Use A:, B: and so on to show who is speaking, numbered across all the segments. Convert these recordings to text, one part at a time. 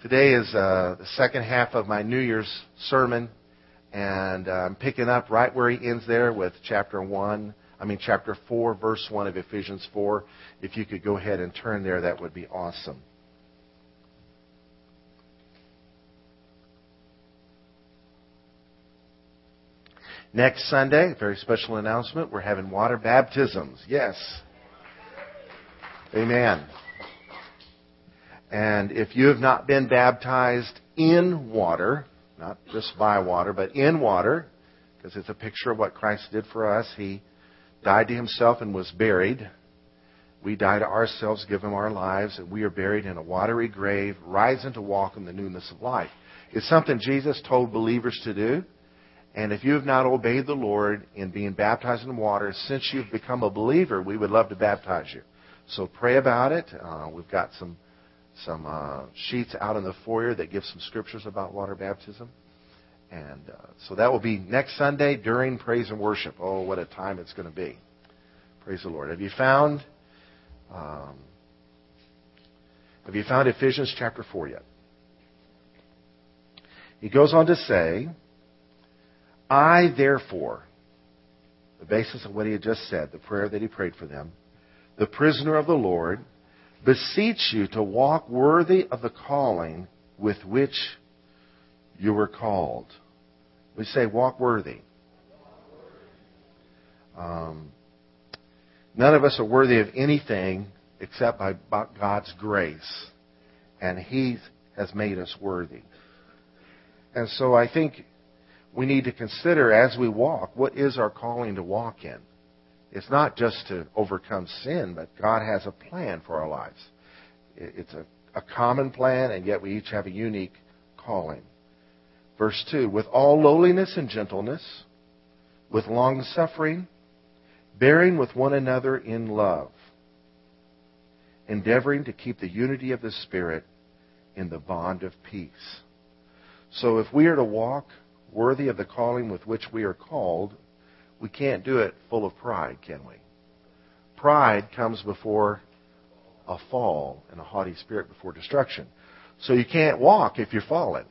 A: Today is uh, the second half of my New Year's sermon, and uh, I'm picking up right where he ends there with chapter 1, I mean, chapter 4, verse 1 of Ephesians 4. If you could go ahead and turn there, that would be awesome. Next Sunday, very special announcement, we're having water baptisms. Yes. Amen. And if you have not been baptized in water, not just by water, but in water, because it's a picture of what Christ did for us, He died to Himself and was buried. We die to ourselves, give Him our lives, and we are buried in a watery grave, rising to walk in the newness of life. It's something Jesus told believers to do. And if you have not obeyed the Lord in being baptized in water, since you've become a believer, we would love to baptize you. So pray about it. Uh, we've got some some uh, sheets out in the foyer that give some scriptures about water baptism. And uh, so that will be next Sunday during praise and worship. Oh, what a time it's going to be! Praise the Lord. Have you found? Um, have you found Ephesians chapter four yet? He goes on to say, "I therefore." The basis of what he had just said, the prayer that he prayed for them, the prisoner of the Lord beseech you to walk worthy of the calling with which you were called. We say, walk worthy. Um, none of us are worthy of anything except by God's grace. And He has made us worthy. And so I think we need to consider as we walk, what is our calling to walk in? It's not just to overcome sin, but God has a plan for our lives. It's a, a common plan, and yet we each have a unique calling. Verse 2 With all lowliness and gentleness, with long suffering, bearing with one another in love, endeavoring to keep the unity of the Spirit in the bond of peace. So if we are to walk worthy of the calling with which we are called, we can't do it full of pride, can we? Pride comes before a fall and a haughty spirit before destruction. So you can't walk if you're fallen.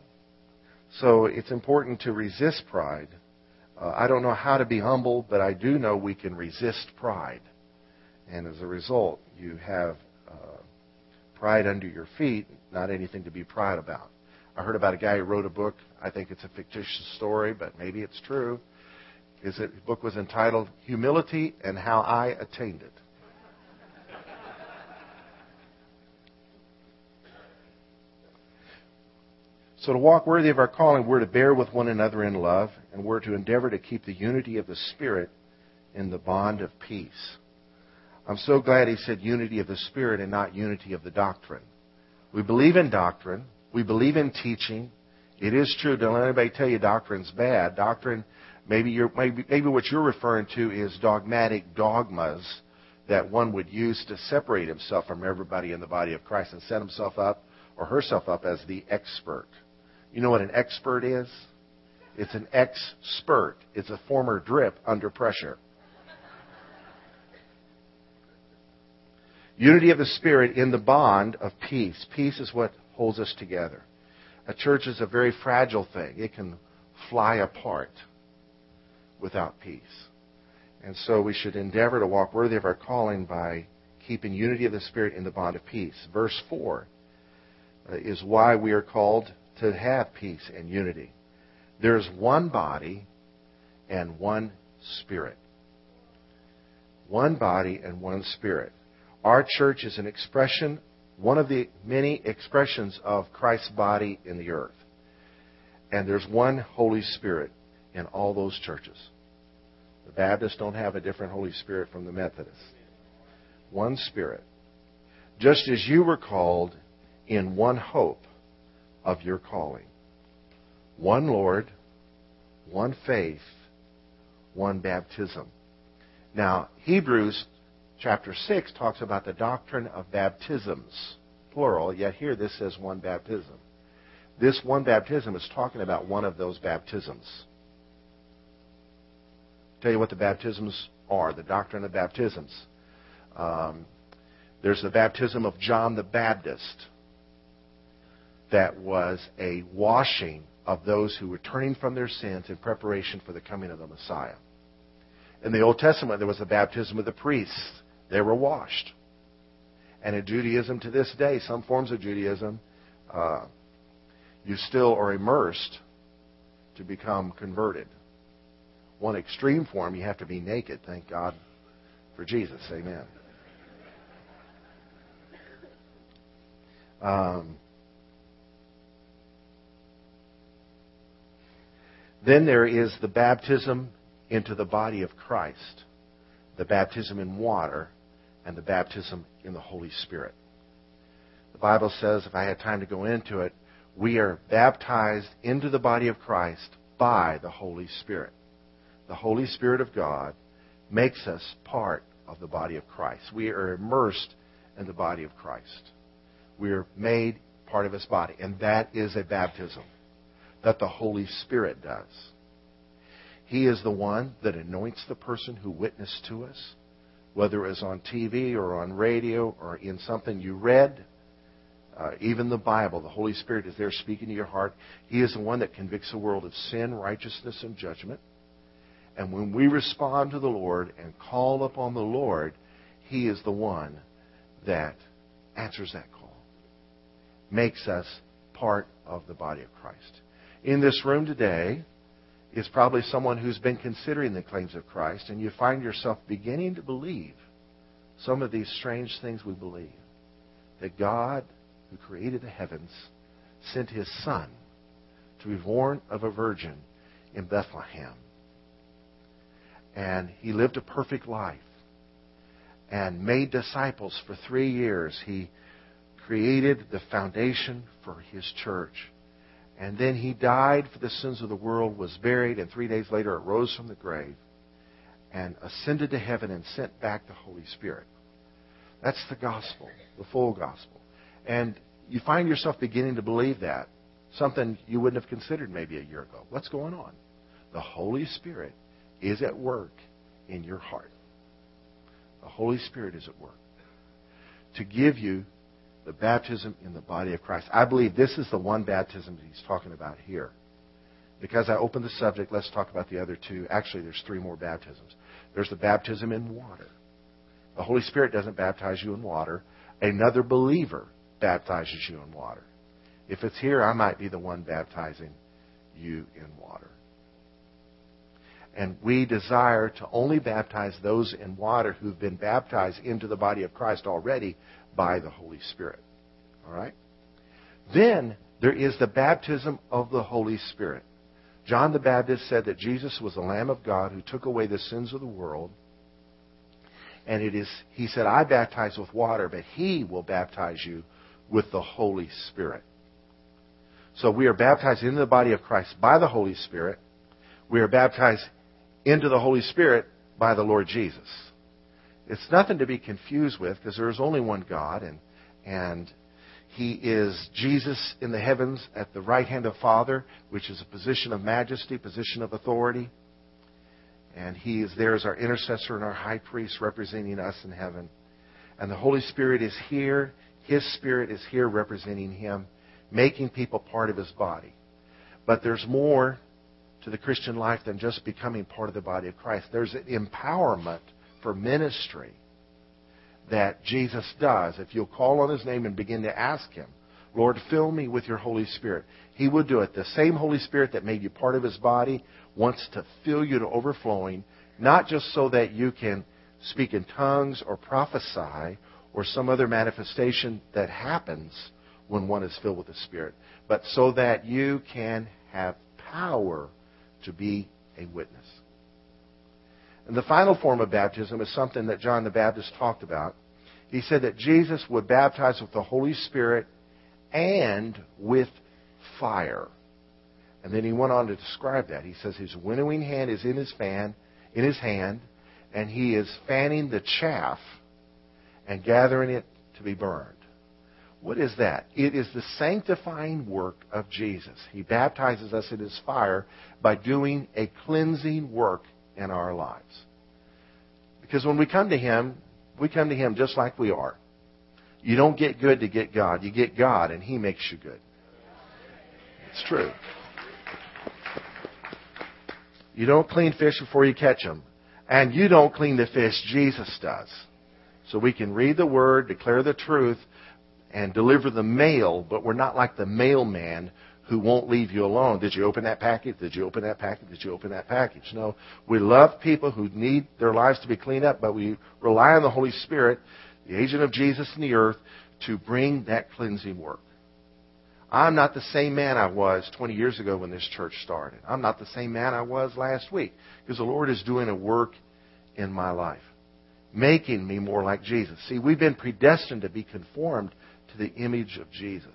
A: So it's important to resist pride. Uh, I don't know how to be humble, but I do know we can resist pride. And as a result, you have uh, pride under your feet, not anything to be proud about. I heard about a guy who wrote a book. I think it's a fictitious story, but maybe it's true his book was entitled Humility and How I Attained It. So, to walk worthy of our calling, we're to bear with one another in love, and we're to endeavor to keep the unity of the Spirit in the bond of peace. I'm so glad he said unity of the Spirit and not unity of the doctrine. We believe in doctrine, we believe in teaching. It is true. Don't let anybody tell you doctrine's bad. Doctrine Maybe, you're, maybe, maybe what you're referring to is dogmatic dogmas that one would use to separate himself from everybody in the body of Christ and set himself up or herself up as the expert. You know what an expert is? It's an expert. It's a former drip under pressure. Unity of the Spirit in the bond of peace. Peace is what holds us together. A church is a very fragile thing. It can fly apart without peace. And so we should endeavor to walk worthy of our calling by keeping unity of the Spirit in the bond of peace. Verse 4 uh, is why we are called to have peace and unity. There is one body and one Spirit. One body and one Spirit. Our church is an expression, one of the many expressions of Christ's body in the earth. And there's one Holy Spirit in all those churches. The Baptists don't have a different Holy Spirit from the Methodists. One Spirit. Just as you were called in one hope of your calling. One Lord, one faith, one baptism. Now, Hebrews chapter 6 talks about the doctrine of baptisms, plural, yet here this says one baptism. This one baptism is talking about one of those baptisms tell you what the baptisms are, the doctrine of baptisms. Um, there's the baptism of John the Baptist. that was a washing of those who were turning from their sins in preparation for the coming of the Messiah. In the Old Testament, there was the baptism of the priests. They were washed. And in Judaism to this day, some forms of Judaism, uh, you still are immersed to become converted. One extreme form, you have to be naked. Thank God for Jesus. Amen. Um, then there is the baptism into the body of Christ, the baptism in water, and the baptism in the Holy Spirit. The Bible says, if I had time to go into it, we are baptized into the body of Christ by the Holy Spirit. The Holy Spirit of God makes us part of the body of Christ. We are immersed in the body of Christ. We are made part of his body. And that is a baptism that the Holy Spirit does. He is the one that anoints the person who witnessed to us, whether it was on TV or on radio or in something you read. Uh, even the Bible, the Holy Spirit is there speaking to your heart. He is the one that convicts the world of sin, righteousness, and judgment. And when we respond to the Lord and call upon the Lord, He is the one that answers that call, makes us part of the body of Christ. In this room today, is probably someone who's been considering the claims of Christ, and you find yourself beginning to believe some of these strange things we believe. That God, who created the heavens, sent his Son to be born of a virgin in Bethlehem. And he lived a perfect life and made disciples for three years. He created the foundation for his church. And then he died for the sins of the world, was buried, and three days later arose from the grave and ascended to heaven and sent back the Holy Spirit. That's the gospel, the full gospel. And you find yourself beginning to believe that. Something you wouldn't have considered maybe a year ago. What's going on? The Holy Spirit is at work in your heart. The Holy Spirit is at work to give you the baptism in the body of Christ. I believe this is the one baptism that he's talking about here. Because I opened the subject, let's talk about the other two. Actually, there's three more baptisms. There's the baptism in water. The Holy Spirit doesn't baptize you in water. Another believer baptizes you in water. If it's here, I might be the one baptizing you in water. And we desire to only baptize those in water who've been baptized into the body of Christ already by the Holy Spirit. All right? Then there is the baptism of the Holy Spirit. John the Baptist said that Jesus was the Lamb of God who took away the sins of the world. And it is, he said, I baptize with water, but he will baptize you with the Holy Spirit. So we are baptized into the body of Christ by the Holy Spirit. We are baptized into the Holy Spirit by the Lord Jesus. It's nothing to be confused with because there is only one God, and and He is Jesus in the heavens at the right hand of Father, which is a position of majesty, position of authority. And He is there as our intercessor and our high priest representing us in heaven. And the Holy Spirit is here. His Spirit is here representing Him, making people part of His body. But there's more to the Christian life than just becoming part of the body of Christ. There's an empowerment for ministry that Jesus does. If you'll call on His name and begin to ask Him, Lord, fill me with your Holy Spirit. He will do it. The same Holy Spirit that made you part of His body wants to fill you to overflowing, not just so that you can speak in tongues or prophesy or some other manifestation that happens when one is filled with the Spirit, but so that you can have power to be a witness. And the final form of baptism is something that John the Baptist talked about. He said that Jesus would baptize with the Holy Spirit and with fire. And then he went on to describe that. He says his winnowing hand is in his fan, in his hand, and he is fanning the chaff and gathering it to be burned. What is that? It is the sanctifying work of Jesus. He baptizes us in his fire by doing a cleansing work in our lives. Because when we come to him, we come to him just like we are. You don't get good to get God. You get God and he makes you good. It's true. You don't clean fish before you catch them. And you don't clean the fish, Jesus does. So we can read the word, declare the truth, and deliver the mail, but we're not like the mailman who won't leave you alone. Did you open that package? Did you open that package? Did you open that package? No. We love people who need their lives to be cleaned up, but we rely on the Holy Spirit, the agent of Jesus in the earth, to bring that cleansing work. I'm not the same man I was 20 years ago when this church started. I'm not the same man I was last week because the Lord is doing a work in my life, making me more like Jesus. See, we've been predestined to be conformed to the image of Jesus.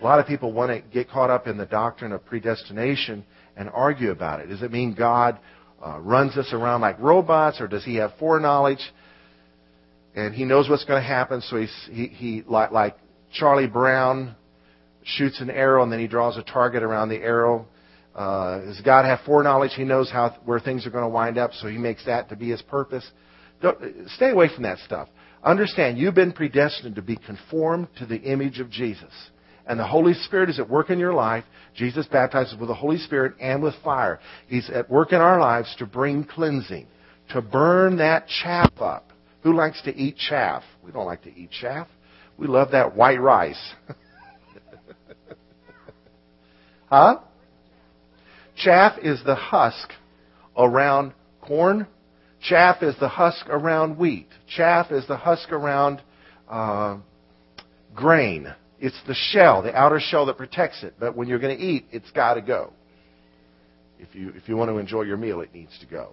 A: A lot of people want to get caught up in the doctrine of predestination and argue about it. Does it mean God uh, runs us around like robots, or does He have foreknowledge and He knows what's going to happen? So he's, he, he like, like Charlie Brown shoots an arrow and then he draws a target around the arrow. Uh, does God have foreknowledge? He knows how where things are going to wind up, so He makes that to be His purpose. Don't, stay away from that stuff. Understand, you've been predestined to be conformed to the image of Jesus. And the Holy Spirit is at work in your life. Jesus baptizes with the Holy Spirit and with fire. He's at work in our lives to bring cleansing, to burn that chaff up. Who likes to eat chaff? We don't like to eat chaff. We love that white rice. Huh? Chaff is the husk around corn. Chaff is the husk around wheat. Chaff is the husk around uh, grain. It's the shell, the outer shell that protects it. But when you're going to eat, it's got to go. If you if you want to enjoy your meal, it needs to go.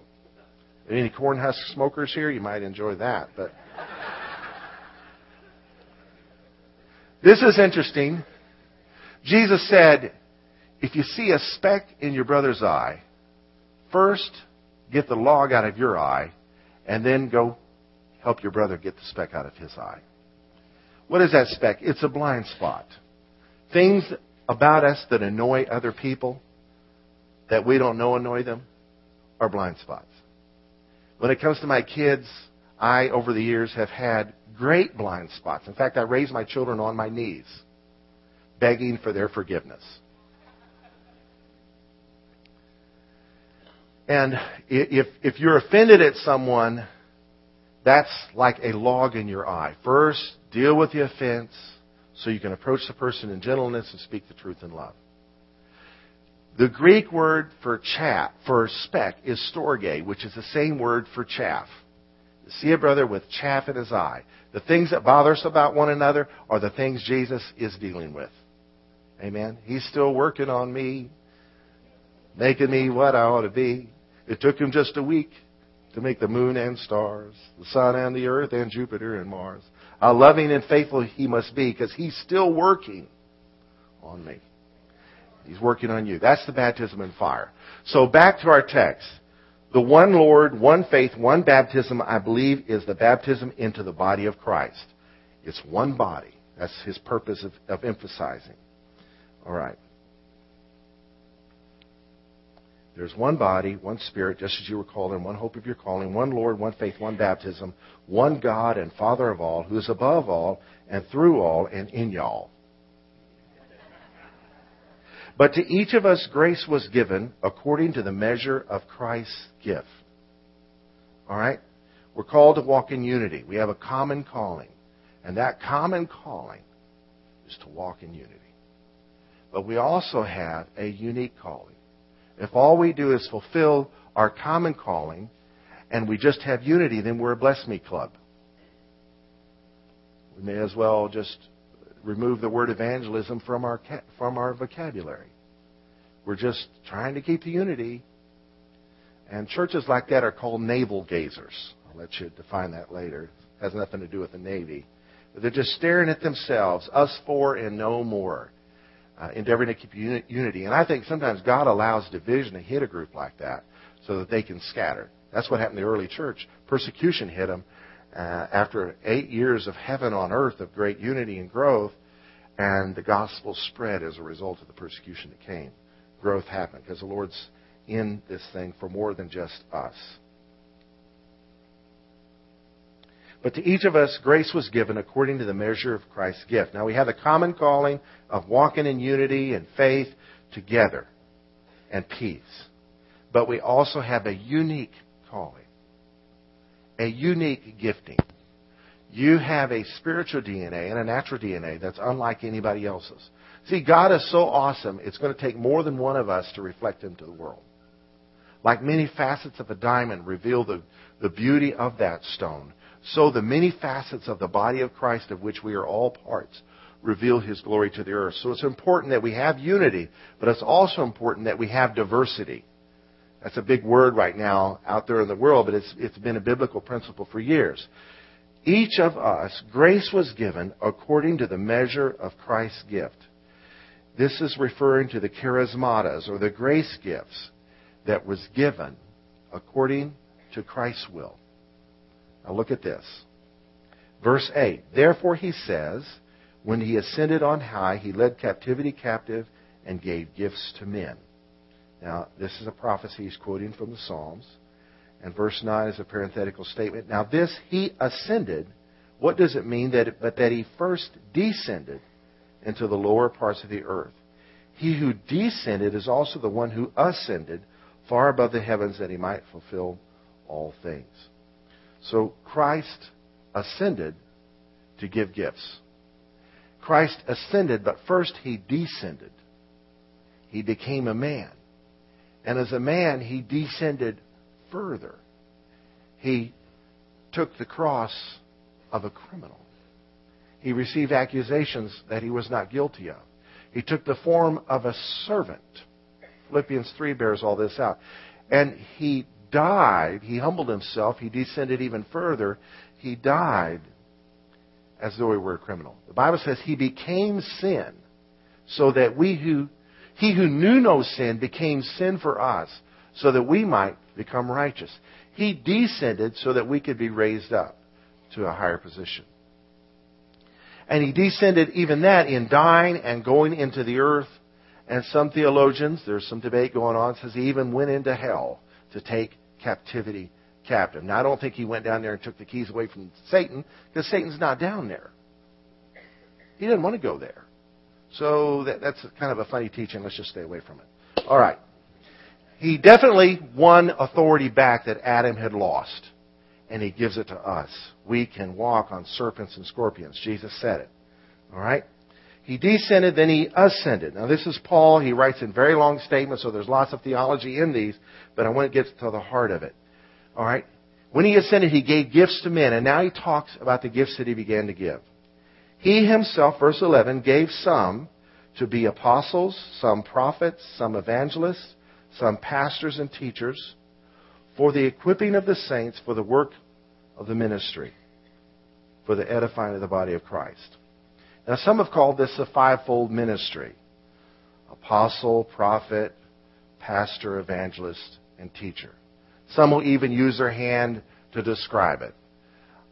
A: Any corn husk smokers here? You might enjoy that. But this is interesting. Jesus said, if you see a speck in your brother's eye, first get the log out of your eye, and then go help your brother get the speck out of his eye. What is that speck? It's a blind spot. Things about us that annoy other people that we don't know annoy them are blind spots. When it comes to my kids, I, over the years, have had great blind spots. In fact, I raised my children on my knees, begging for their forgiveness. And if, if you're offended at someone, that's like a log in your eye. First, deal with the offense so you can approach the person in gentleness and speak the truth in love. The Greek word for chaff, for speck, is storge, which is the same word for chaff. See a brother with chaff in his eye. The things that bother us about one another are the things Jesus is dealing with. Amen. He's still working on me, making me what I ought to be. It took him just a week to make the moon and stars, the sun and the earth, and Jupiter and Mars. How loving and faithful he must be because he's still working on me. He's working on you. That's the baptism in fire. So back to our text. The one Lord, one faith, one baptism, I believe, is the baptism into the body of Christ. It's one body. That's his purpose of, of emphasizing. All right. There's one body, one spirit, just as you were called in, one hope of your calling, one Lord, one faith, one baptism, one God and Father of all, who is above all and through all and in y'all. But to each of us grace was given according to the measure of Christ's gift. All right? We're called to walk in unity. We have a common calling. And that common calling is to walk in unity. But we also have a unique calling. If all we do is fulfill our common calling and we just have unity, then we're a bless me club. We may as well just remove the word evangelism from our from our vocabulary. We're just trying to keep the unity. And churches like that are called navel gazers. I'll let you define that later. It has nothing to do with the Navy. But they're just staring at themselves, us four and no more uh, endeavoring to keep uni- unity. And I think sometimes God allows division to hit a group like that so that they can scatter. That's what happened in the early church. Persecution hit them uh, after eight years of heaven on earth of great unity and growth, and the gospel spread as a result of the persecution that came. Growth happened because the Lord's in this thing for more than just us. But to each of us, grace was given according to the measure of Christ's gift. Now we have the common calling of walking in unity and faith together and peace. But we also have a unique calling, a unique gifting. You have a spiritual DNA and a natural DNA that's unlike anybody else's. See, God is so awesome, it's going to take more than one of us to reflect Him to the world. Like many facets of a diamond reveal the, the beauty of that stone, so the many facets of the body of Christ, of which we are all parts, reveal His glory to the earth. So it's important that we have unity, but it's also important that we have diversity. That's a big word right now out there in the world, but it's, it's been a biblical principle for years. Each of us, grace was given according to the measure of Christ's gift. This is referring to the charismatas, or the grace gifts, that was given according to Christ's will. Now look at this. Verse 8 Therefore he says, When he ascended on high, he led captivity captive and gave gifts to men. Now, this is a prophecy he's quoting from the Psalms. And verse 9 is a parenthetical statement. Now, this he ascended, what does it mean? That, but that he first descended into the lower parts of the earth. He who descended is also the one who ascended far above the heavens that he might fulfill all things. So Christ ascended to give gifts. Christ ascended, but first he descended. He became a man. And as a man, he descended further. He took the cross of a criminal. He received accusations that he was not guilty of. He took the form of a servant. Philippians 3 bears all this out. And he died. He humbled himself. He descended even further. He died as though he were a criminal. The Bible says he became sin so that we who, he who knew no sin became sin for us so that we might become righteous. He descended so that we could be raised up to a higher position. And he descended even that in dying and going into the earth. And some theologians, there's some debate going on, says he even went into hell to take captivity captive. Now, I don't think he went down there and took the keys away from Satan, because Satan's not down there. He didn't want to go there. So that, that's kind of a funny teaching. Let's just stay away from it. All right. He definitely won authority back that Adam had lost and he gives it to us. We can walk on serpents and scorpions. Jesus said it. All right? He descended, then he ascended. Now, this is Paul. He writes in very long statements, so there's lots of theology in these, but I want to get to the heart of it. All right? When he ascended, he gave gifts to men, and now he talks about the gifts that he began to give. He himself, verse 11, gave some to be apostles, some prophets, some evangelists, some pastors and teachers for the equipping of the saints for the work of the ministry, for the edifying of the body of Christ. Now, some have called this a fivefold ministry apostle, prophet, pastor, evangelist, and teacher. Some will even use their hand to describe it.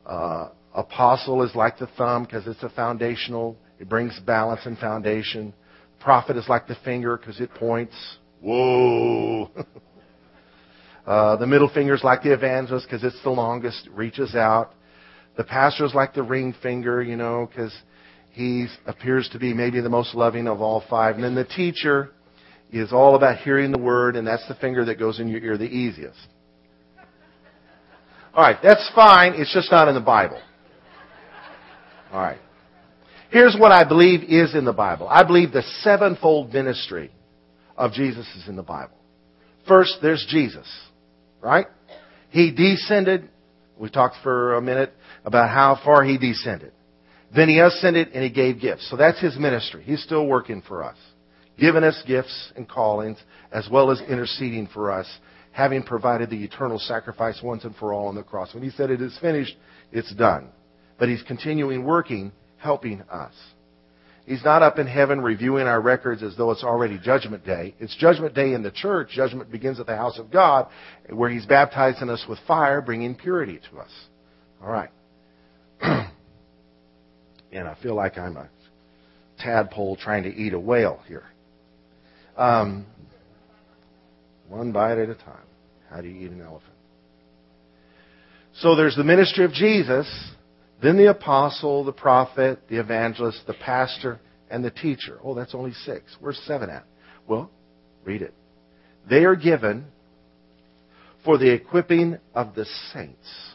A: Uh, apostle is like the thumb because it's a foundational, it brings balance and foundation. Prophet is like the finger because it points. Whoa! Uh, the middle finger is like the evangelist because it's the longest, reaches out. The pastor is like the ring finger, you know, because he appears to be maybe the most loving of all five. And then the teacher is all about hearing the word, and that's the finger that goes in your ear the easiest. All right, that's fine. It's just not in the Bible. All right. Here's what I believe is in the Bible. I believe the sevenfold ministry of Jesus is in the Bible. First, there's Jesus. Right? He descended. We talked for a minute about how far he descended. Then he ascended and he gave gifts. So that's his ministry. He's still working for us, giving us gifts and callings, as well as interceding for us, having provided the eternal sacrifice once and for all on the cross. When he said it is finished, it's done. But he's continuing working, helping us. He's not up in heaven reviewing our records as though it's already Judgment Day. It's Judgment Day in the church. Judgment begins at the house of God, where He's baptizing us with fire, bringing purity to us. All right. and I feel like I'm a tadpole trying to eat a whale here. Um, one bite at a time. How do you eat an elephant? So there's the ministry of Jesus, Then the apostle, the prophet, the evangelist, the pastor, and the teacher. Oh, that's only six. Where's seven at? Well, read it. They are given for the equipping of the saints.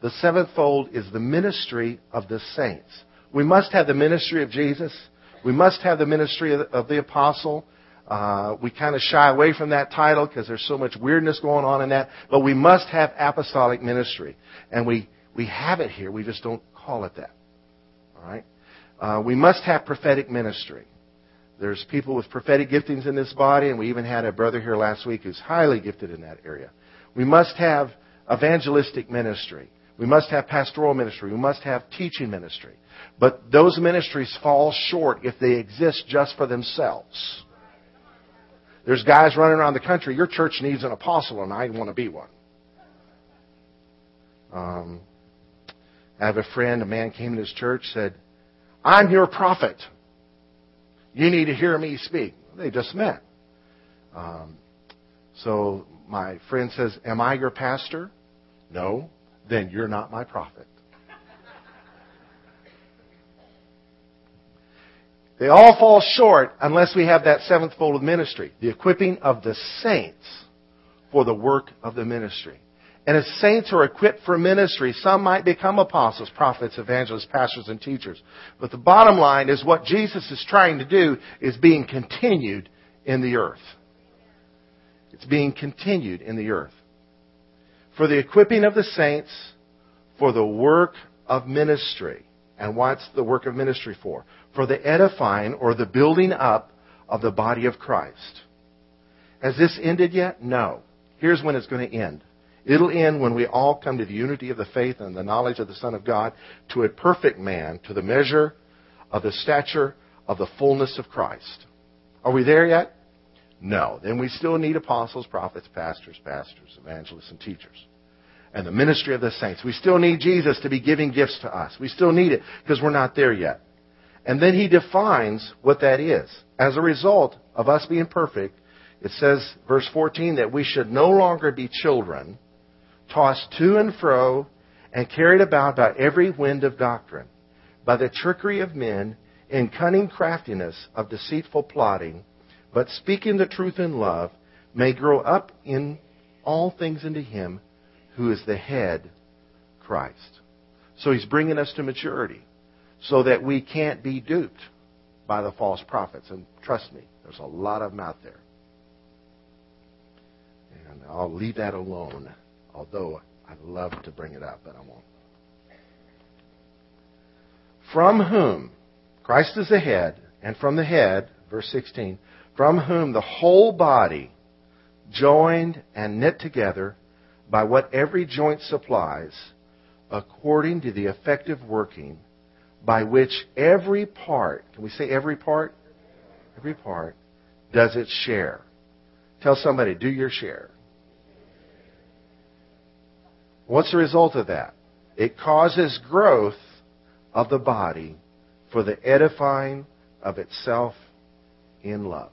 A: The sevenfold is the ministry of the saints. We must have the ministry of Jesus. We must have the ministry of the, of the apostle. Uh, we kind of shy away from that title because there's so much weirdness going on in that. But we must have apostolic ministry, and we we have it here. We just don't call it that. All right. Uh, we must have prophetic ministry. There's people with prophetic giftings in this body, and we even had a brother here last week who's highly gifted in that area. We must have evangelistic ministry. We must have pastoral ministry. We must have teaching ministry. But those ministries fall short if they exist just for themselves. There's guys running around the country. Your church needs an apostle, and I want to be one. Um, I have a friend, a man came to his church, said, I'm your prophet. You need to hear me speak. They just met. Um, so my friend says, Am I your pastor? No. Then you're not my prophet. They all fall short unless we have that seventh fold of ministry, the equipping of the saints for the work of the ministry. And as saints are equipped for ministry, some might become apostles, prophets, evangelists, pastors, and teachers. But the bottom line is what Jesus is trying to do is being continued in the earth. It's being continued in the earth. For the equipping of the saints, for the work of ministry. And what's the work of ministry for? For the edifying or the building up of the body of Christ. Has this ended yet? No. Here's when it's going to end. It'll end when we all come to the unity of the faith and the knowledge of the Son of God, to a perfect man, to the measure of the stature of the fullness of Christ. Are we there yet? No. Then we still need apostles, prophets, pastors, pastors, evangelists, and teachers. And the ministry of the saints. We still need Jesus to be giving gifts to us. We still need it because we're not there yet. And then he defines what that is. As a result of us being perfect, it says, verse 14, that we should no longer be children tossed to and fro and carried about by every wind of doctrine, by the trickery of men and cunning craftiness of deceitful plotting, but speaking the truth in love, may grow up in all things into Him who is the head, Christ. So He's bringing us to maturity so that we can't be duped by the false prophets. And trust me, there's a lot of them out there. And I'll leave that alone although I'd love to bring it up, but I won't. From whom Christ is the head, and from the head, verse 16, from whom the whole body, joined and knit together by what every joint supplies, according to the effective working by which every part, can we say every part? Every part does its share. Tell somebody, do your share. What's the result of that? It causes growth of the body for the edifying of itself in love.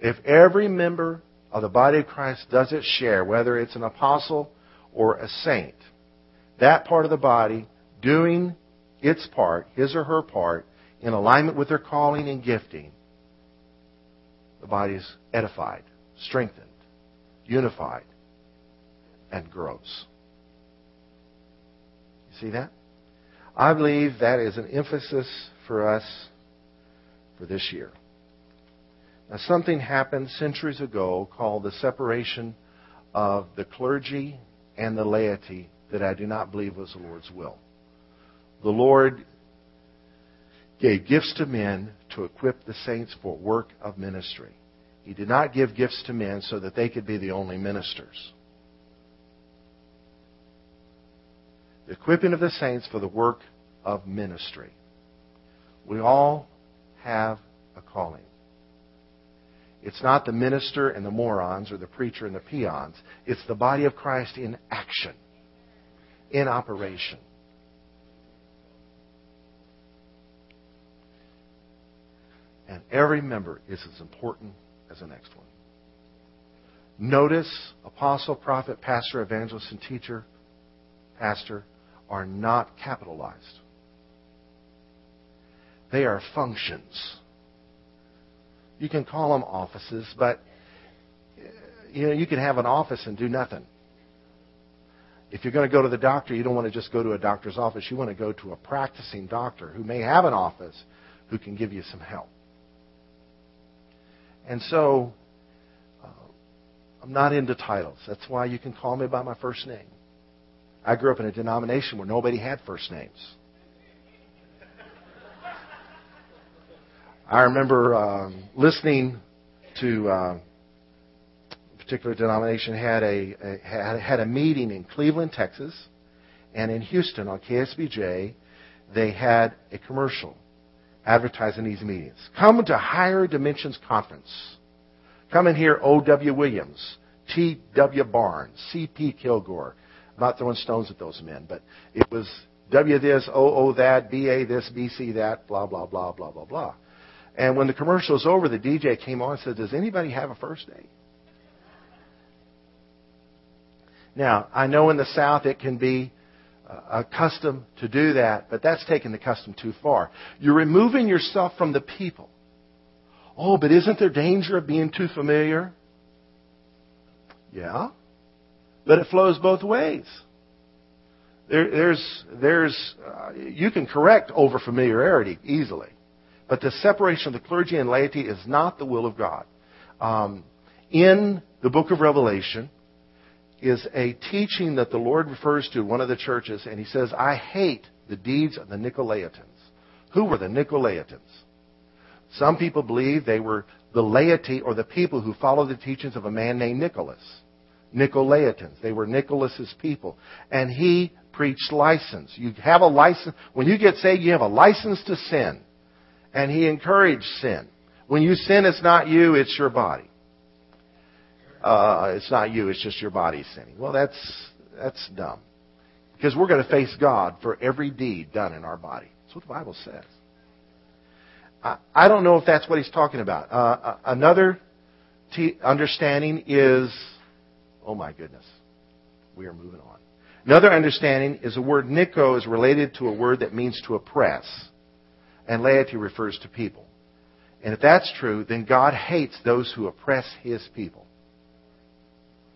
A: If every member of the body of Christ does its share, whether it's an apostle or a saint, that part of the body doing its part, his or her part, in alignment with their calling and gifting, the body is edified, strengthened, unified, and grows. You see that? I believe that is an emphasis for us for this year. Now, something happened centuries ago called the separation of the clergy and the laity that I do not believe was the Lord's will. The Lord gave gifts to men to equip the saints for work of ministry. He did not give gifts to men so that they could be the only ministers. the equipping of the saints for the work of ministry. We all have a calling. It's not the minister and the morons or the preacher and the peons. It's the body of Christ in action, in operation. And every member is as important as the next one. Notice apostle, prophet, pastor, evangelist, and teacher, pastor, are not capitalized. They are functions. You can call them offices, but uh, you know, you can have an office and do nothing. If you're going to go to the doctor, you don't want to just go to a doctor's office. You want to go to a practicing doctor who may have an office who can give you some help. And so, uh, I'm not into titles. That's why you can call me by my first name. I grew up in a denomination where nobody had first names. I remember um, listening to uh, particular denomination had a, a had, had a meeting in Cleveland, Texas, and in Houston on KSBJ, they had a commercial advertising these meetings. Come to Higher Dimensions Conference. Come and hear O.W. Williams, T.W. Barnes, C.P. Kilgore. I'm not throwing stones at those men, but it was W this, O that, B A this, B C that, blah blah blah blah blah blah. And when the commercial was over, the DJ came on and said, "Does anybody have a first date? Now, I know in the South it can be a custom to do that, but that's taking the custom too far. You're removing yourself from the people. Oh, but isn't there danger of being too familiar? Yeah, but it flows both ways. There, there's, there's, uh, you can correct over familiarity easily, but the separation of the clergy and laity is not the will of God. Um, in the book of Revelation, is a teaching that the Lord refers to one of the churches, and he says, I hate the deeds of the Nicolaitans. Who were the Nicolaitans? Some people believe they were the laity or the people who followed the teachings of a man named Nicholas. Nicolaitans. They were Nicholas's people. And he preached license. You have a license. When you get saved, you have a license to sin. And he encouraged sin. When you sin, it's not you, it's your body uh, it's not you, it's just your body sinning. Well, that's, that's dumb. Because we're going to face God for every deed done in our body. That's what the Bible says. I, I don't know if that's what he's talking about. Uh, uh another t- understanding is, oh my goodness, we are moving on. Another understanding is the word Nico is related to a word that means to oppress, and laity refers to people. And if that's true, then God hates those who oppress his people.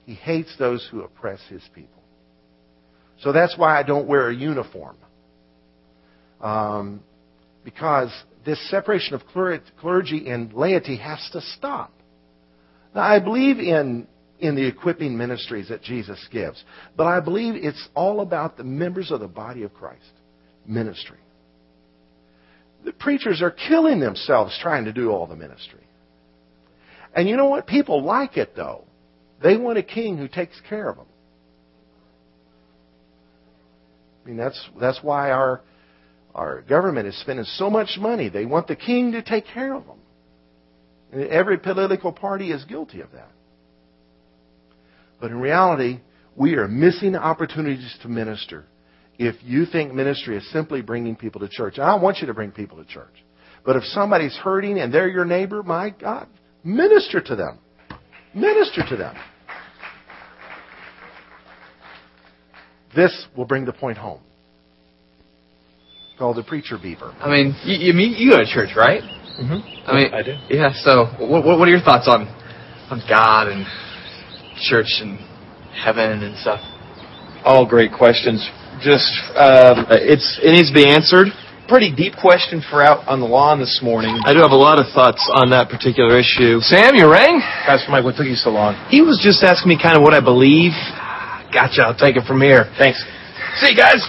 A: He hates those who oppress his people. So that's why I don't wear a uniform. Um, because this separation of clergy and laity has to stop. Now, I believe in, in the equipping ministries that Jesus gives, but I believe it's all about the members of the body of Christ ministry. The preachers are killing themselves trying to do all the ministry. And you know what? People like it, though. They want a king who takes care of them. I mean, that's, that's why our, our government is spending so much money. They want the king to take care of them. And every political party is guilty of that. But in reality, we are missing opportunities to minister if you think ministry is simply bringing people to church. And I want you to bring people to church. But if somebody's hurting and they're your neighbor, my God, minister to them. Minister to them. This will bring the point home. Called the preacher beaver.
B: I mean, you, you mean you go to church, right?
A: Mm-hmm.
B: I mean,
C: I do.
B: Yeah. So, what, what are your thoughts on on God and church and heaven and stuff?
C: All great questions. Just um, it's it needs to be answered. Pretty deep question for out on the lawn this morning. I do have a lot of thoughts on that particular issue.
B: Sam, you rang?
C: Pastor Mike, what took you so long?
B: He was just asking me kind of what I believe Gotcha. I'll take it from here.
C: Thanks.
B: See you guys.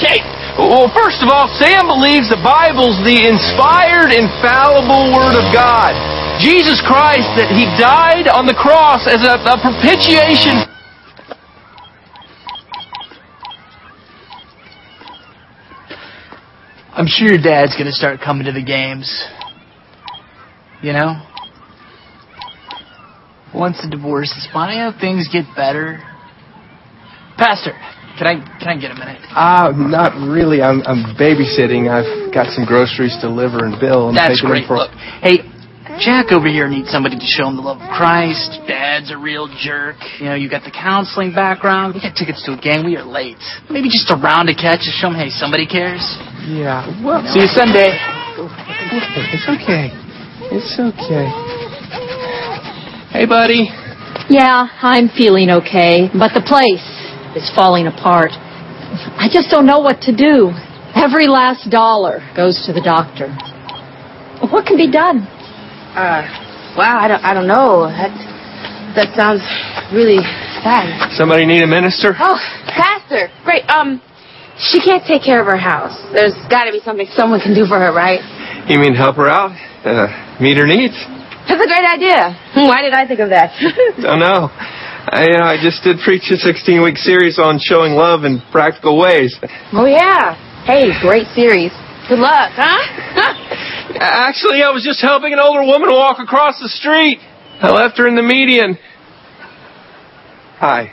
B: Okay. Well, first of all, Sam believes the Bible's the inspired, infallible Word of God. Jesus Christ, that He died on the cross as a, a propitiation.
D: I'm sure your dad's going to start coming to the games. You know? Once the divorce is final, things get better. Pastor, can I can I get a minute?
E: Ah, uh, not really. I'm I'm babysitting. I've got some groceries to deliver and bill. I'm
D: That's great. For... Look, hey, Jack over here needs somebody to show him the love of Christ. Dad's a real jerk. You know, you got the counseling background. We got tickets to a game. We are late. Maybe just a round to catch to show him, hey, somebody cares.
B: Yeah. Well, see you Sunday. It's okay. It's okay. Hey, buddy.
E: Yeah, I'm feeling okay, but the place is falling apart. I just don't know what to do. Every last dollar goes to the doctor. What can be done?
F: Uh, wow, I don't, I don't know. That, that sounds really sad.
B: Somebody need a minister?
F: Oh, pastor, great. Um, she can't take care of her house. There's got to be something someone can do for her, right?
B: You mean help her out? Uh, meet her needs?
F: That's a great idea. Why did I think of that?
B: I don't know. I, you know, I just did preach a 16 week series on showing love in practical ways.
F: oh yeah. Hey, great series. Good luck, huh?
B: Actually, I was just helping an older woman walk across the street. I left her in the median. Hi.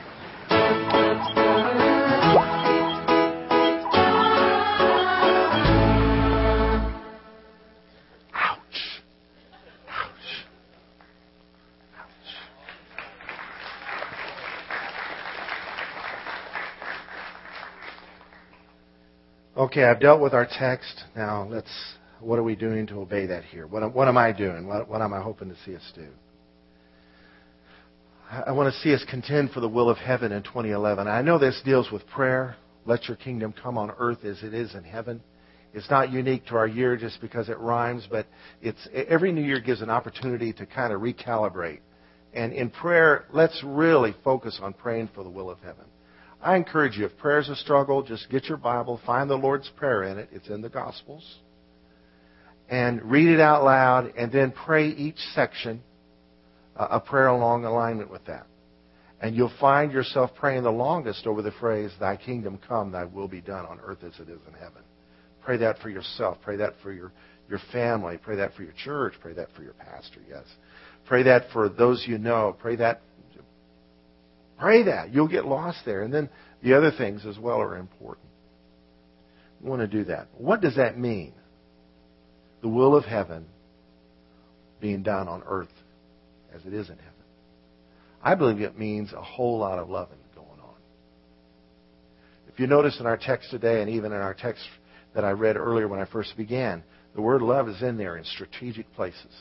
A: Okay, I've dealt with our text. Now let's. What are we doing to obey that here? What, what am I doing? What, what am I hoping to see us do? I want to see us contend for the will of heaven in 2011. I know this deals with prayer. Let your kingdom come on earth as it is in heaven. It's not unique to our year just because it rhymes, but it's every new year gives an opportunity to kind of recalibrate. And in prayer, let's really focus on praying for the will of heaven. I encourage you, if prayer is a struggle, just get your Bible, find the Lord's Prayer in it. It's in the Gospels. And read it out loud, and then pray each section uh, a prayer along alignment with that. And you'll find yourself praying the longest over the phrase, Thy kingdom come, Thy will be done on earth as it is in heaven. Pray that for yourself. Pray that for your, your family. Pray that for your church. Pray that for your pastor, yes. Pray that for those you know. Pray that. Pray that. You'll get lost there. And then the other things as well are important. You want to do that. What does that mean? The will of heaven being done on earth as it is in heaven. I believe it means a whole lot of loving going on. If you notice in our text today, and even in our text that I read earlier when I first began, the word love is in there in strategic places.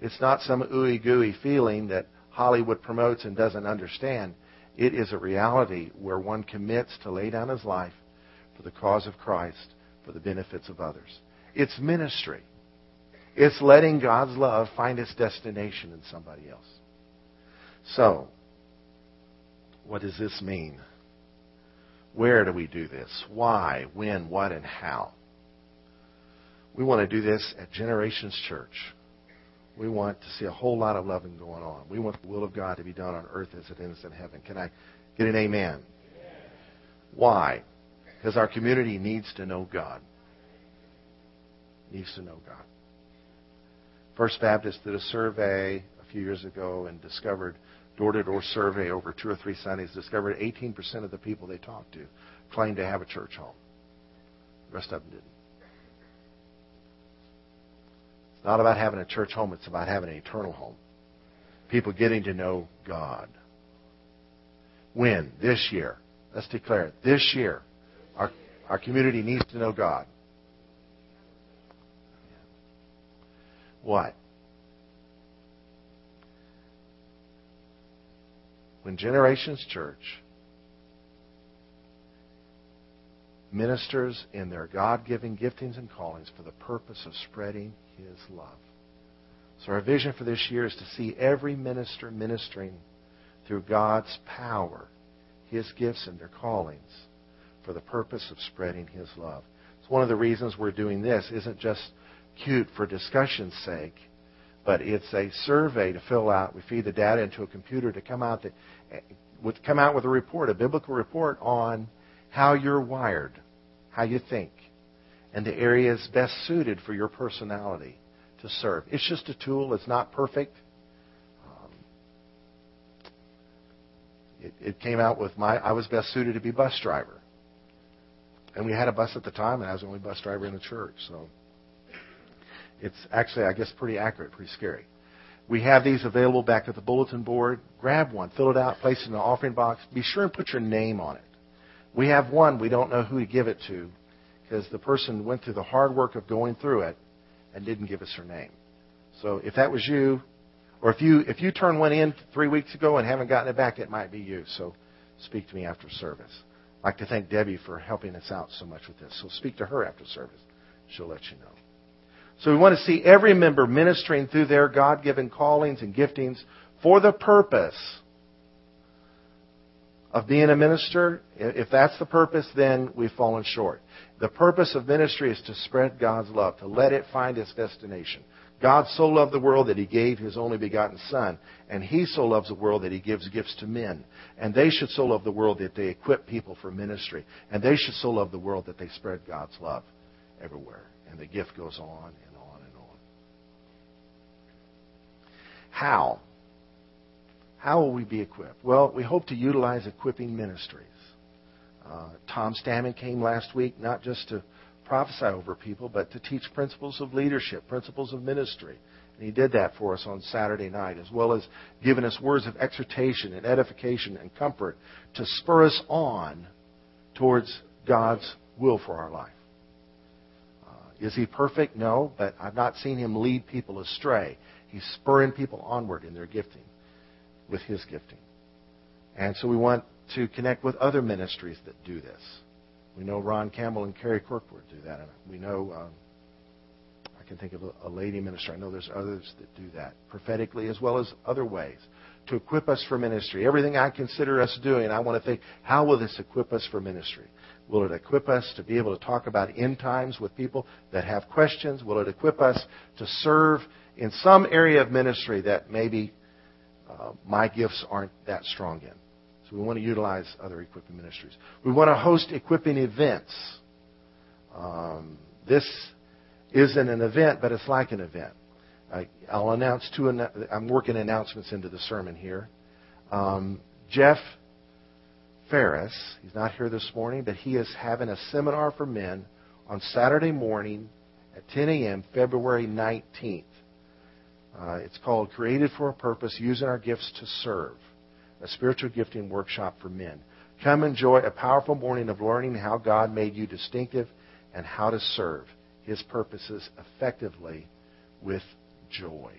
A: It's not some ooey gooey feeling that Hollywood promotes and doesn't understand. It is a reality where one commits to lay down his life for the cause of Christ, for the benefits of others. It's ministry. It's letting God's love find its destination in somebody else. So, what does this mean? Where do we do this? Why, when, what, and how? We want to do this at Generations Church. We want to see a whole lot of loving going on. We want the will of God to be done on earth as it is in heaven. Can I get an amen? Why? Because our community needs to know God. Needs to know God. First Baptist did a survey a few years ago and discovered door-to-door survey over two or three Sundays discovered 18% of the people they talked to claimed to have a church home. The rest of them didn't. Not about having a church home, it's about having an eternal home. People getting to know God. When? This year. Let's declare it. This year. Our, our community needs to know God. What? When Generations Church ministers in their God given giftings and callings for the purpose of spreading His love. So, our vision for this year is to see every minister ministering through God's power, His gifts, and their callings for the purpose of spreading His love. It's one of the reasons we're doing this. Isn't just cute for discussion's sake, but it's a survey to fill out. We feed the data into a computer to come out would come out with a report, a biblical report on how you're wired, how you think, and the areas best suited for your personality to serve. It's just a tool. It's not perfect. Um, it, it came out with my. I was best suited to be bus driver, and we had a bus at the time, and I was the only bus driver in the church, so it's actually, I guess, pretty accurate, pretty scary. We have these available back at the bulletin board. Grab one, fill it out, place it in the offering box. Be sure and put your name on it. We have one we don't know who to give it to because the person went through the hard work of going through it and didn't give us her name. So if that was you, or if you if you turned one in three weeks ago and haven't gotten it back, it might be you. So speak to me after service. I'd like to thank Debbie for helping us out so much with this. So speak to her after service. She'll let you know. So we want to see every member ministering through their God given callings and giftings for the purpose of being a minister. If that's the purpose, then we've fallen short. The purpose of ministry is to spread God's love, to let it find its destination. God so loved the world that he gave his only begotten Son, and he so loves the world that he gives gifts to men. And they should so love the world that they equip people for ministry. And they should so love the world that they spread God's love everywhere. And the gift goes on and on and on. How? How will we be equipped? Well, we hope to utilize equipping ministries. Uh, Tom Stammen came last week not just to prophesy over people, but to teach principles of leadership, principles of ministry. And he did that for us on Saturday night, as well as giving us words of exhortation and edification and comfort to spur us on towards God's will for our life. Uh, is he perfect? No, but I've not seen him lead people astray. He's spurring people onward in their gifting with his gifting. And so we want to connect with other ministries that do this. We know Ron Campbell and Carrie Kirkwood do that. And we know, um, I can think of a, a lady minister. I know there's others that do that prophetically as well as other ways to equip us for ministry. Everything I consider us doing, I want to think, how will this equip us for ministry? Will it equip us to be able to talk about end times with people that have questions? Will it equip us to serve in some area of ministry that maybe uh, my gifts aren't that strong in? So we want to utilize other equipping ministries. We want to host equipping events. Um, this isn't an event, but it's like an event. I, will announce two. I'm working announcements into the sermon here. Um, Jeff Ferris, he's not here this morning, but he is having a seminar for men on Saturday morning at 10 a.m., February 19th. Uh, it's called Created for a Purpose Using Our Gifts to Serve a spiritual gifting workshop for men. Come enjoy a powerful morning of learning how God made you distinctive and how to serve His purposes effectively with joy.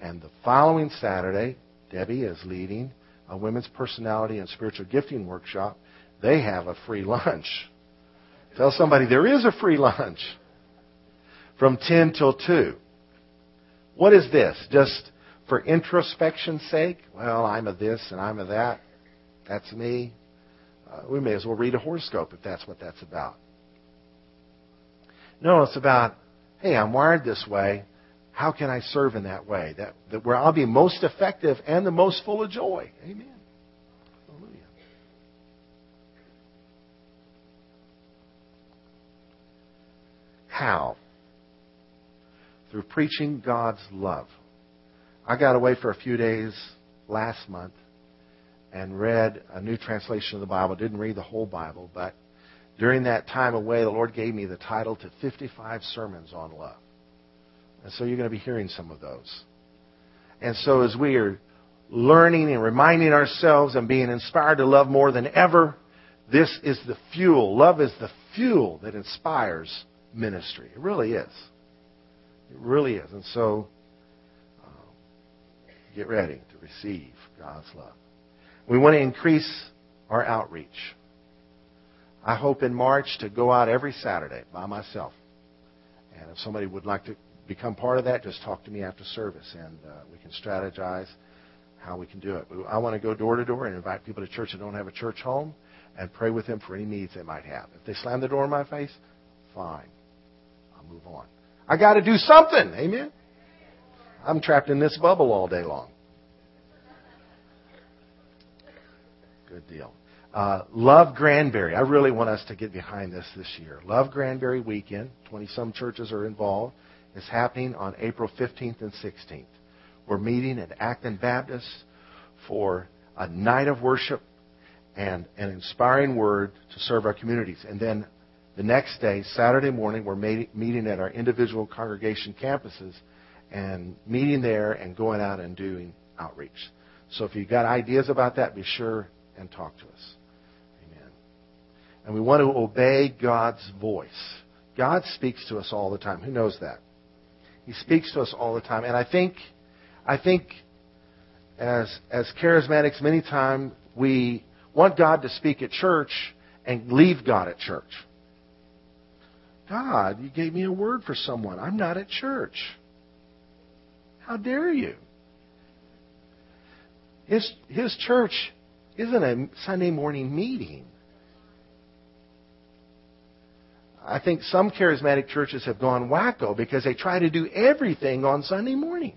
A: And the following Saturday, Debbie is leading a women's personality and spiritual gifting workshop. They have a free lunch. Tell somebody there is a free lunch from 10 till 2. What is this? Just for introspection's sake, well, I'm a this and I'm a that. That's me. Uh, we may as well read a horoscope if that's what that's about. No, it's about, hey, I'm wired this way. How can I serve in that way? That, that where I'll be most effective and the most full of joy. Amen. Hallelujah. How? Through preaching God's love. I got away for a few days last month and read a new translation of the Bible. Didn't read the whole Bible, but during that time away, the Lord gave me the title to 55 Sermons on Love. And so you're going to be hearing some of those. And so as we are learning and reminding ourselves and being inspired to love more than ever, this is the fuel. Love is the fuel that inspires ministry. It really is. It really is. And so get ready to receive God's love. We want to increase our outreach. I hope in March to go out every Saturday by myself. And if somebody would like to become part of that, just talk to me after service and uh, we can strategize how we can do it. I want to go door to door and invite people to church that don't have a church home and pray with them for any needs they might have. If they slam the door in my face, fine. I'll move on. I got to do something. Amen. I'm trapped in this bubble all day long. Good deal. Uh, Love Granbury. I really want us to get behind this this year. Love Granbury weekend. 20 some churches are involved. It's happening on April 15th and 16th. We're meeting at Acton Baptist for a night of worship and an inspiring word to serve our communities. And then The next day, Saturday morning, we're meeting at our individual congregation campuses and meeting there and going out and doing outreach. So if you've got ideas about that, be sure and talk to us. Amen. And we want to obey God's voice. God speaks to us all the time. Who knows that? He speaks to us all the time. And I think, I think as, as charismatics, many times we want God to speak at church and leave God at church. God, you gave me a word for someone. I'm not at church. How dare you? His, his church isn't a Sunday morning meeting. I think some charismatic churches have gone wacko because they try to do everything on Sunday morning.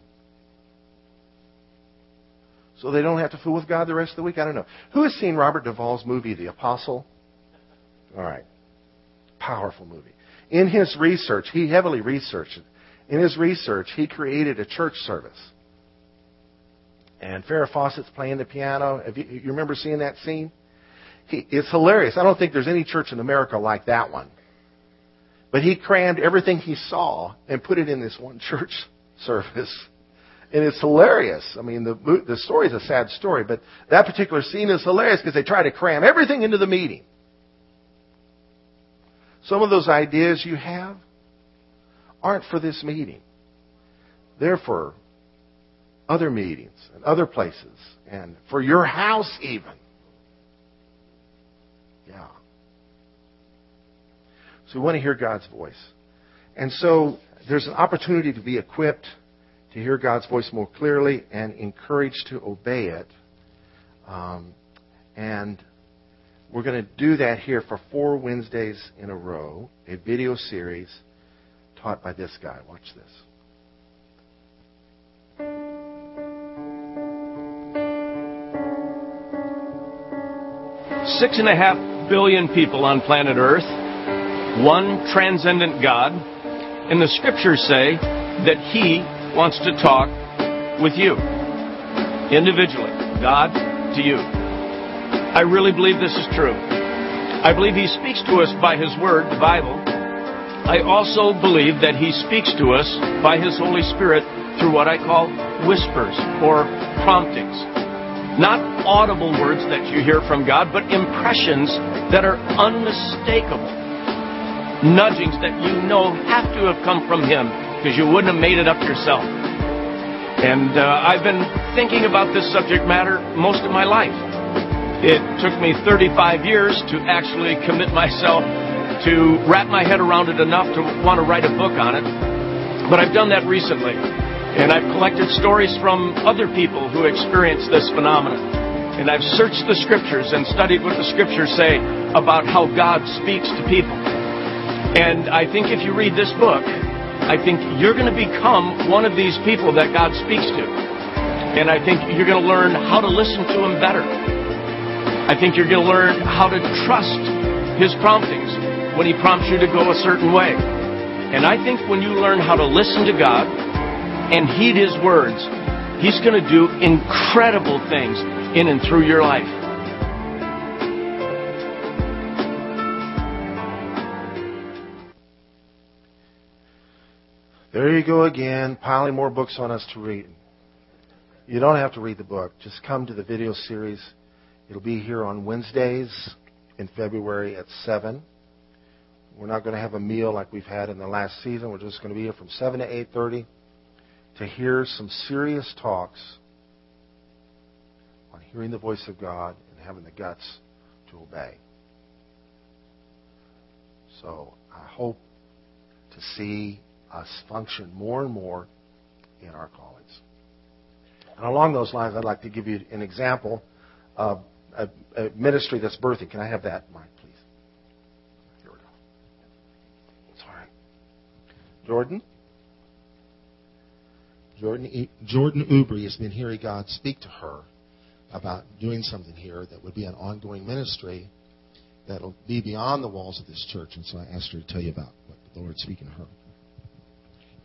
A: So they don't have to fool with God the rest of the week? I don't know. Who has seen Robert Duvall's movie, The Apostle? All right. Powerful movie. In his research, he heavily researched. In his research, he created a church service. And Farrah Fawcett's playing the piano. You, you, remember seeing that scene? He, it's hilarious. I don't think there's any church in America like that one. But he crammed everything he saw and put it in this one church service. And it's hilarious. I mean, the, the story is a sad story, but that particular scene is hilarious because they try to cram everything into the meeting. Some of those ideas you have aren't for this meeting. They're for other meetings and other places and for your house even. Yeah. So we want to hear God's voice. And so there's an opportunity to be equipped to hear God's voice more clearly and encouraged to obey it. Um, and we're going to do that here for four Wednesdays in a row, a video series taught by this guy. Watch this.
G: Six and a half billion people on planet Earth, one transcendent God, and the scriptures say that He wants to talk with you individually, God to you. I really believe this is true. I believe He speaks to us by His Word, the Bible. I also believe that He speaks to us by His Holy Spirit through what I call whispers or promptings. Not audible words that you hear from God, but impressions that are unmistakable. Nudgings that you know have to have come from Him because you wouldn't have made it up yourself. And uh, I've been thinking about this subject matter most of my life. It took me 35 years to actually commit myself to wrap my head around it enough to want to write a book on it. But I've done that recently. And I've collected stories from other people who experienced this phenomenon. And I've searched the scriptures and studied what the scriptures say about how God speaks to people. And I think if you read this book, I think you're going to become one of these people that God speaks to. And I think you're going to learn how to listen to Him better. I think you're going to learn how to trust His promptings when He prompts you to go a certain way. And I think when you learn how to listen to God and heed His words, He's going to do incredible things in and through your life.
A: There you go again, piling more books on us to read. You don't have to read the book. Just come to the video series It'll be here on Wednesdays in February at 7. We're not going to have a meal like we've had in the last season. We're just going to be here from 7 to 8:30 to hear some serious talks on hearing the voice of God and having the guts to obey. So, I hope to see us function more and more in our callings. And along those lines, I'd like to give you an example of a, a ministry that's birthing. Can I have that mic, please? Here we go. Sorry. Jordan? Jordan, Jordan Ubry has been hearing God speak to her about doing something here that would be an ongoing ministry that'll be beyond the walls of this church. And so I asked her to tell you about what the Lord's speaking to her.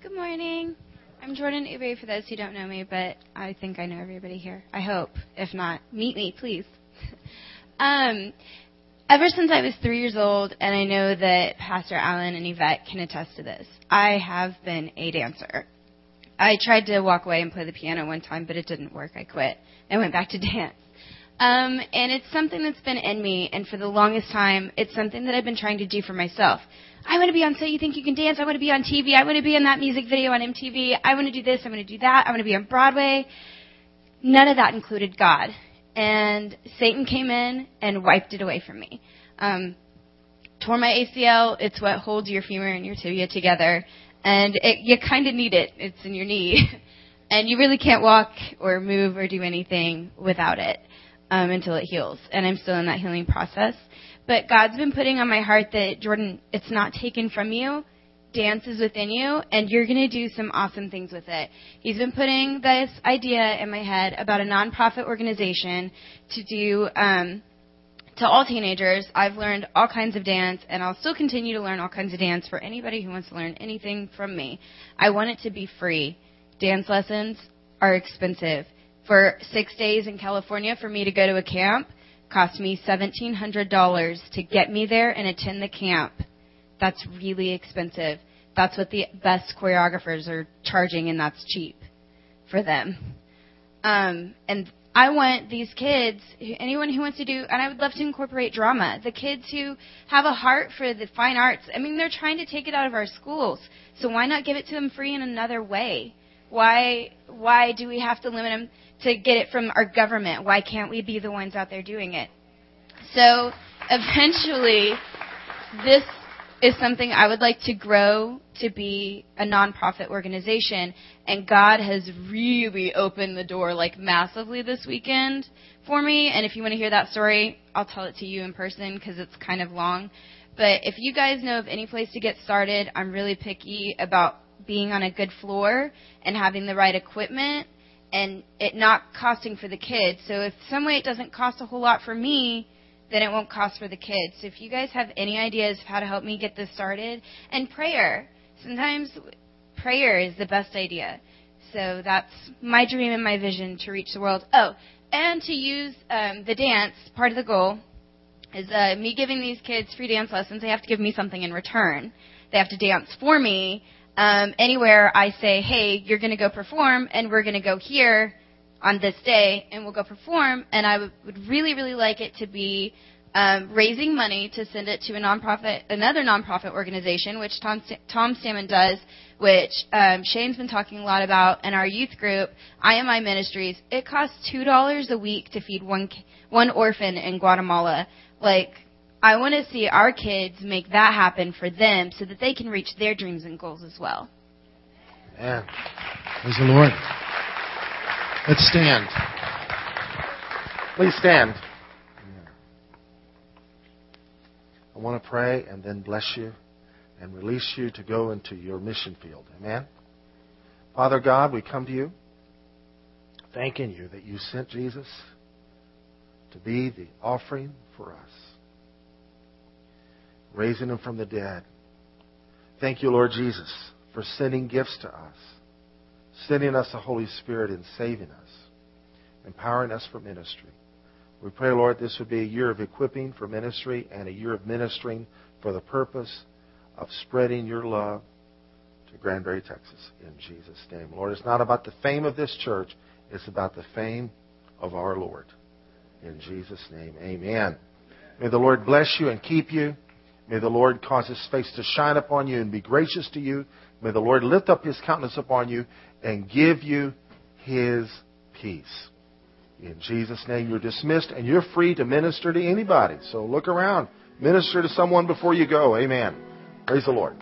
H: Good morning. I'm Jordan Ubry for those who don't know me, but I think I know everybody here. I hope. If not, meet me, please. um, ever since I was three years old, and I know that Pastor Alan and Yvette can attest to this, I have been a dancer. I tried to walk away and play the piano one time, but it didn't work. I quit. I went back to dance. Um, and it's something that's been in me, and for the longest time, it's something that I've been trying to do for myself. I want to be on So You Think You Can Dance. I want to be on TV. I want to be in that music video on MTV. I want to do this. I want to do that. I want to be on Broadway. None of that included God. And Satan came in and wiped it away from me. Um, tore my ACL. It's what holds your femur and your tibia together. And it, you kind of need it. It's in your knee. and you really can't walk or move or do anything without it um, until it heals. And I'm still in that healing process. But God's been putting on my heart that, Jordan, it's not taken from you. Dance is within you, and you're going to do some awesome things with it. He's been putting this idea in my head about a nonprofit organization to do um, to all teenagers. I've learned all kinds of dance, and I'll still continue to learn all kinds of dance for anybody who wants to learn anything from me. I want it to be free. Dance lessons are expensive. For six days in California, for me to go to a camp, cost me $1,700 to get me there and attend the camp. That's really expensive. That's what the best choreographers are charging, and that's cheap for them. Um, and I want these kids, anyone who wants to do, and I would love to incorporate drama. The kids who have a heart for the fine arts. I mean, they're trying to take it out of our schools, so why not give it to them free in another way? Why why do we have to limit them to get it from our government? Why can't we be the ones out there doing it? So eventually, this is something I would like to grow to be a nonprofit organization. And God has really opened the door like massively this weekend for me. And if you want to hear that story, I'll tell it to you in person because it's kind of long. But if you guys know of any place to get started, I'm really picky about being on a good floor and having the right equipment and it not costing for the kids. So if some way it doesn't cost a whole lot for me, then it won't cost for the kids. So if you guys have any ideas of how to help me get this started, and prayer. Sometimes prayer is the best idea. So that's my dream and my vision to reach the world. Oh, and to use um, the dance, part of the goal is uh, me giving these kids free dance lessons. They have to give me something in return. They have to dance for me. Um, anywhere I say, hey, you're going to go perform, and we're going to go here on this day and we'll go perform. And I would, really, really like it to be um, raising money to send it to a nonprofit, another nonprofit organization, which Tom, Tom Stammen does, which um, Shane's been talking a lot about, and our youth group, IMI Ministries. It costs two dollars a week to feed one one orphan in Guatemala. Like, I want to see our kids make that happen for them, so that they can reach their dreams and goals as well.
A: Yeah,
I: praise the Lord. Let's stand.
A: Please stand. I want to pray and then bless you and release you to go into your mission field. Amen. Father God, we come to you thanking you that you sent Jesus to be the offering for us, raising him from the dead. Thank you, Lord Jesus, for sending gifts to us sending us the Holy Spirit and saving us, empowering us for ministry. We pray, Lord, this would be a year of equipping for ministry and a year of ministering for the purpose of spreading your love to Granbury, Texas, in Jesus' name. Lord, it's not about the fame of this church, it's about the fame of our Lord. In Jesus' name, amen. May the Lord bless you and keep you. May the Lord cause his face to shine upon you and be gracious to you. May the Lord lift up his countenance upon you and give you his peace. In Jesus' name, you're dismissed and you're free to minister to anybody. So look around. Minister to someone before you go. Amen. Praise the Lord.